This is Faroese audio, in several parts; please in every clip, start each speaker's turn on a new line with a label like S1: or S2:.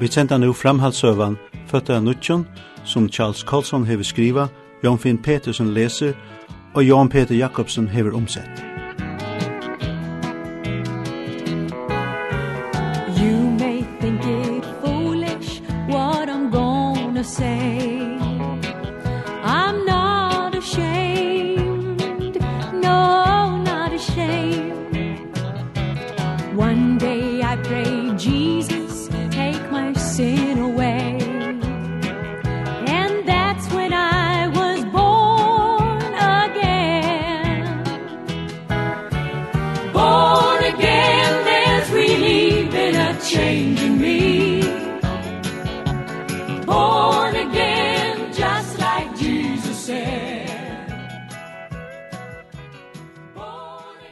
S1: Vi sender nu framhaldsøvan Føtta av Nutjon, som Charles Colson hever skriva, Jan Finn Petersen leser, og Jan Peter Jakobsen hever omsett.
S2: You may think it foolish what I'm gonna say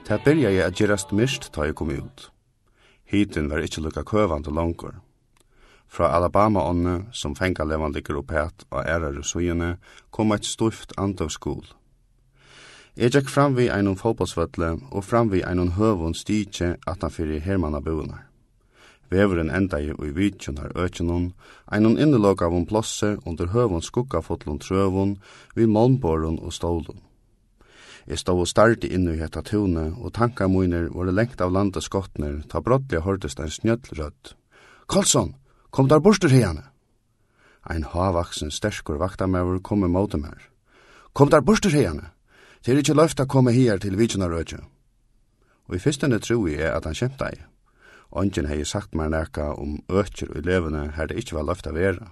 S3: Ta byrja jeg at gerast mist ta jeg kom ut. Hiten var ikkje lukka køvand og langkur. Fra Alabama-ånne, som fenga levandikker opp og ærer i sujene, kom et stuft andav skol. Jeg gikk fram vi einon fotballsvøtle og fram vi einon høvun stikje at han fyrir hermanna bunar. Veveren enda i ui vidtjunar økjennom, einon innelag av plosse plasse under høvun skukka fotlun trøvun, vi malmborun og stålun. Jeg stod og starti innu i hetta tune, og tanka muiner var lengt av landet skottner, ta brottelig hørtest en snjøll rødt. Karlsson, kom der borster hegane! Ein havaksen sterskur vaktamæver kom i måte mer. Kom der borster hegane! Det er ikkje løft å komme her til Vidjunarødje. Og i fyrstene troi jeg at han kjemta i. Ongen hei sagt meg nekka om økjer og levende her det ikkje var løft å vera.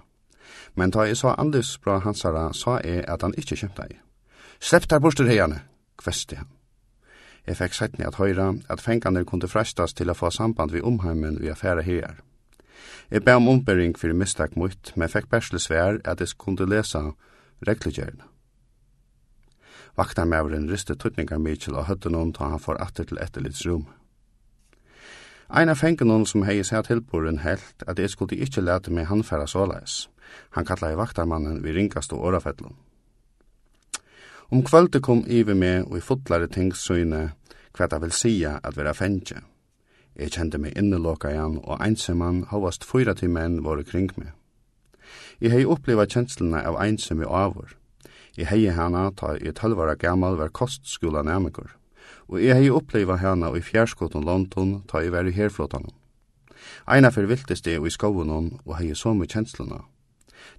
S3: Men da jeg sa Anders bra hansara, sa jeg at han ikkje kjemta i. Slepp der borster hegane! kvesti han. Jeg fikk settni at høyra at fengane kunne frestas til å få samband vi omheimen vi affæra her. Jeg ba om ombering fyrir mistak mot, men fikk bærsle svær at jeg kunne lesa reglegjerne. Vaktarmæveren riste tutningar mykjel og høtte noen ta han for atter til etterlitsrum. Ein av fengen som hei seg tilboren helt at jeg skulle ikkje lete meg handfæra såleis. Han kallaði vaktarmannen vi ringast og årafettlun. Om kvölde kom ive med og i fotlare tingsøyne hva det vil sia at vera fengje. Jeg kjente meg innelåka igjen, og einsemann hovast fyra til menn våre kring meg. Jeg hei oppleva kjenslene av einsam i avur. Jeg hei hana ta i tølvara gammal var kostskola nærmikor, og jeg hei oppleva hana i fjærskotten London ta i veri herflotanon. Einar fyrir viltist jeg i skovunon og hei så mye kjenslene av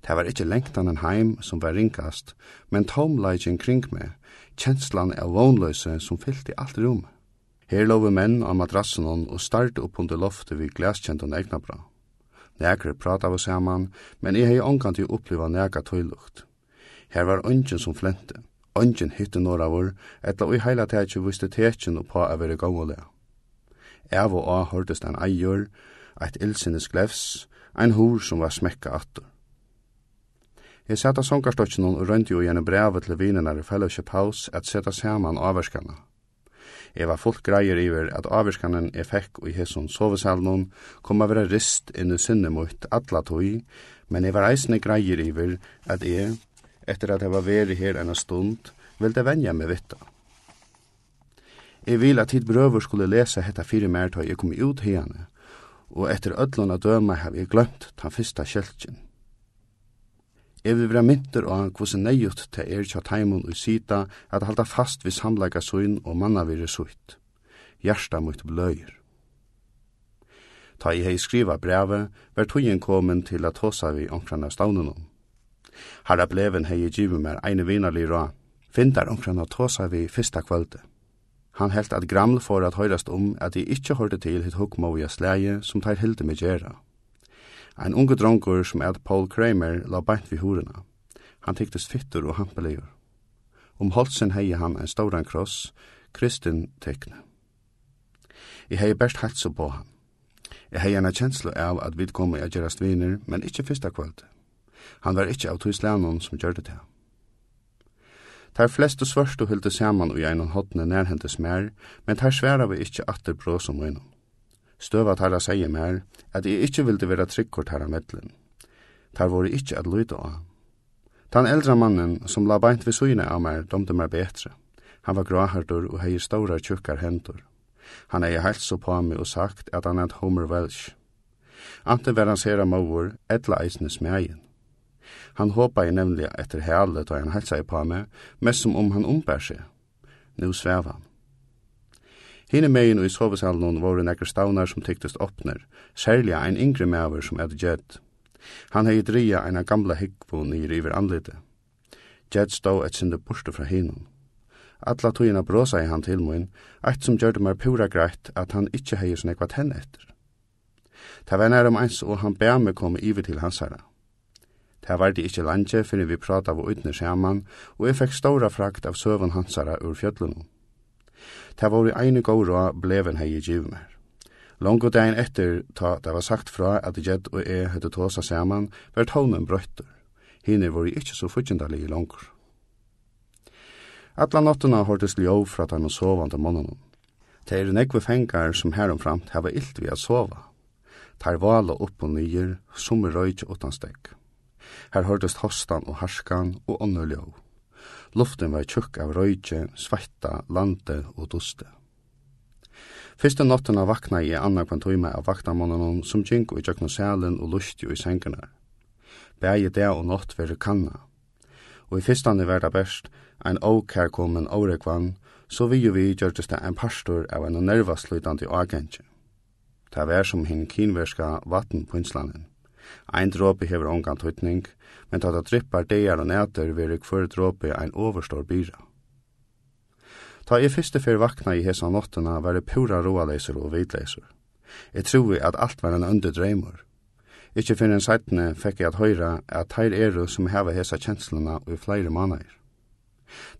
S3: Det var ikkje lengtan en heim som var ringast, men tomleikin kring meg, kjenslan av vånløse som fyllte alt rom. Her love menn av madrassen og starte opp under loftet vid glaskjent og egna bra. Nekre prata vi saman, men jeg hei omkant i oppleva neka tøylukt. Her var ungen som flente, ungen hytte norra vår, etla ui heila tætje viste tætjen og på av er gongolea. Ev og a hørtes den eier, eit ilsinnes glefs, ein hur som var smekka atter. Jeg sette sångarstokken og rønte jo gjerne brevet til vinerna i Fellowship House at sette saman avverskene. Jeg var fullt greier iver at avverskanen jeg fikk i hesson sovesalen kom a vera rist inn i sinne mot atla tog, men jeg var eisne greier iver at jeg, etter at jeg var veri her enn stund, ville venja meg vitta. Jeg vil at hit brøver skulle lese hetta fire mer tog jeg kom ut hene, og etter ödlån av døma har jeg glömt ta fyrsta kjeltjen. Jeg vil være mynter av hvordan nøyut til er tja teimun og sida at halda fast vi samleika søgn og manna vire søyt. Gjersta mot bløyer. Ta i hei skriva brevet, var tøyen komin til at hosa vi omkran av stavnunum. Harra bleven hei givu mer eine vinarlig ra, findar omkran av tosa vi fyrsta kvölde. Han helt at graml for at høyrast om at jeg ikkje hørte til hitt hukmovia sleie som tar hilde med gjerra. Ein unge drongur som et Paul Kramer la beint vi hurena. Han tyktes fyttur og hampeligur. Om holsen hei han en stauran kross, kristin tekne. I hei best halsu på han. Jeg hei en kjenslu av at vi kom i gerast viner, men ikkje fyrsta kvöld. Han var ikkje av tuislanon som gjør det til. Tar flest og svørst og saman og gjennom hotne nærhendes mer, men tar sværa vi ikkje atter brås om innom. Støva tarra sier mer at jeg ikkje vilde vera tryggur tarra medlen. Tar vore ikkje at lyda av. Tan eldra mannen som la beint ved syne av meg domde meg betre. Han var gråhardur og hei stóra tjukkar hendur. Han hei heilt så på meg og sagt at han er Homer Welsh. Ante var han sera mauer, etla eisne smegin. Han håpa i nemlig etter healet og han helsa i på meg, mest som om han umbær seg. Nå sveva han. Hine megin og i sovesalen var nekker stavnar som tyktest åpner, særlig ein yngre maver som hadde gjedd. Han hei dria eina gamla hikkvo nyr iver anlite. Gjedd stå et sinde borste fra hinon. Alla togina brosa i han til moin, eit som gjørte meg pura greit at han ikkje hei sånn ekva tenn etter. Ta var nærum eins og han bæg meg komme iver til hans herra. Ta var det ikkje landje fyrir vi prata av utne sjaman, og eg fekk stora frakt av søvun hansara ur fjöllunum. Ta var eini god råd bleven hei i giv mer. Longo dagen etter ta det var sagt fra at Jed og jeg høyde tåsa saman, var tonen brøytter. Hine var ikkje så futjendalig i Longo. Alla nottena hortes ljov fra den og sovande månene. Det er nekve fengar som heromframt hava illt vi at sova. Tar vala opp og nyer, som er røyk utan stegg. Her hørtes hostan og harskan og ånne ljov. Luften var tjukk av røyke, svetta, lande og duste. Fyrsta nottena vakna i anna kvann tøyma av vaktamannanon som gjenk i tjøkna sælen og lusti i sengarna. Bægi det og nott veri kanna. Og i fyrstane verda best, ein åkærkomen årekvann, så vi jo vi gjørtes det en pastor av en nervaslutande agentje. Det var som hinn kinverska vatten på Inslanden. Ein dråpe hever ongan tøytning, men tata drippar deir og næter veri hver dråpe ein overstor byra. Ta i fyrste fyrir vakna i hesa nottena var det pura roaleiser og vidleiser. Jeg troi at alt var en under dreimur. Ikkje fyrir en sætne fekk jeg at høyra at teir eru som heva hesa kjensluna og i flere manair.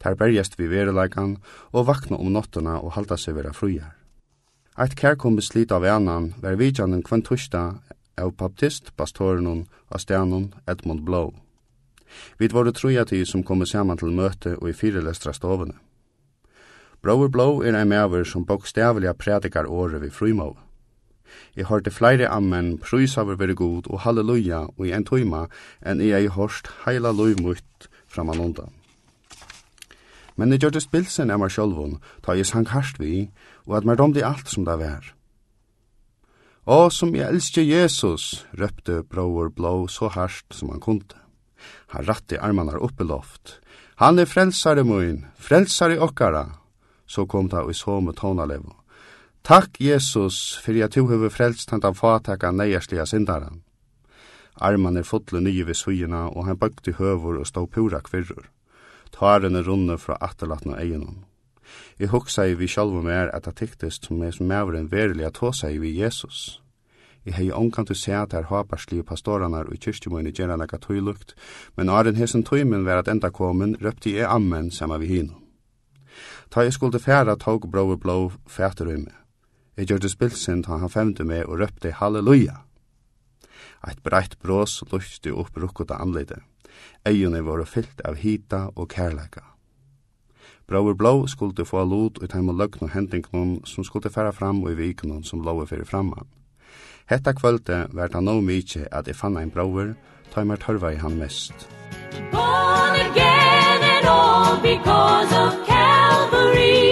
S3: Teir berjast vi veruleikan og vakna om nottena og halda seg vera frujar. Eit kærkomis slit av enan var vidjanen kvann tushta av baptist pastoren av stjernon Edmund Blow. Vi var det troja til som kom saman til møte og i firelestra stovene. Brower Blow er en mever som bokstavelig predikar året vi frumov. Jeg hørte flere ammen, prøys av vere god og halleluja og i en tøyma enn jeg har hørt heila løymutt framan undan. Men jeg gjør det spilsen av meg sjølvun, ta jeg sang harst vi, og at meg domde alt som det var. Å, som jeg elsker Jesus, røpte bror Blå så hardt som han kunde. Han ratte armarna i loft. Han er frelsare mun, frelsare okkara. Så kom det i så med tonalevo. Takk, Jesus, for jeg tog høve frelst han av fatakka neierslige syndaran. Arman er fotle nye ved sujina, og han bøkte høver og stå pura kvirrur. Tarene runde fra atterlatna egenom. Jeg hoksa i vi sjalvo mer at det tyktist som er som maveren verilig at hosa i vi Jesus. Jeg hei omkan til se at her haparslige pastoranar og kyrstjumøyne gjerra nekka tøylukt, men aren hesen tøymen var at enda komen, røpte jeg ammen sama vi hino. Ta jeg skulle færa tog brau blå fætur i meg. Jeg gjørte spilsinn ta han femte meg og røpte halleluja. Eit breitt brås lukte opp rukkota anleide. Eion er våre fyllt av hita og kærleika. Brauer Blå skulle få lot ut heim og løgn og hendingnon som skulle færa fram og i viknon som lå fyrir framman. Hetta kvölde vært han no mykje at jeg fann ein brauer, ta meg tørva i han mest.
S2: Born again and all because of Calvary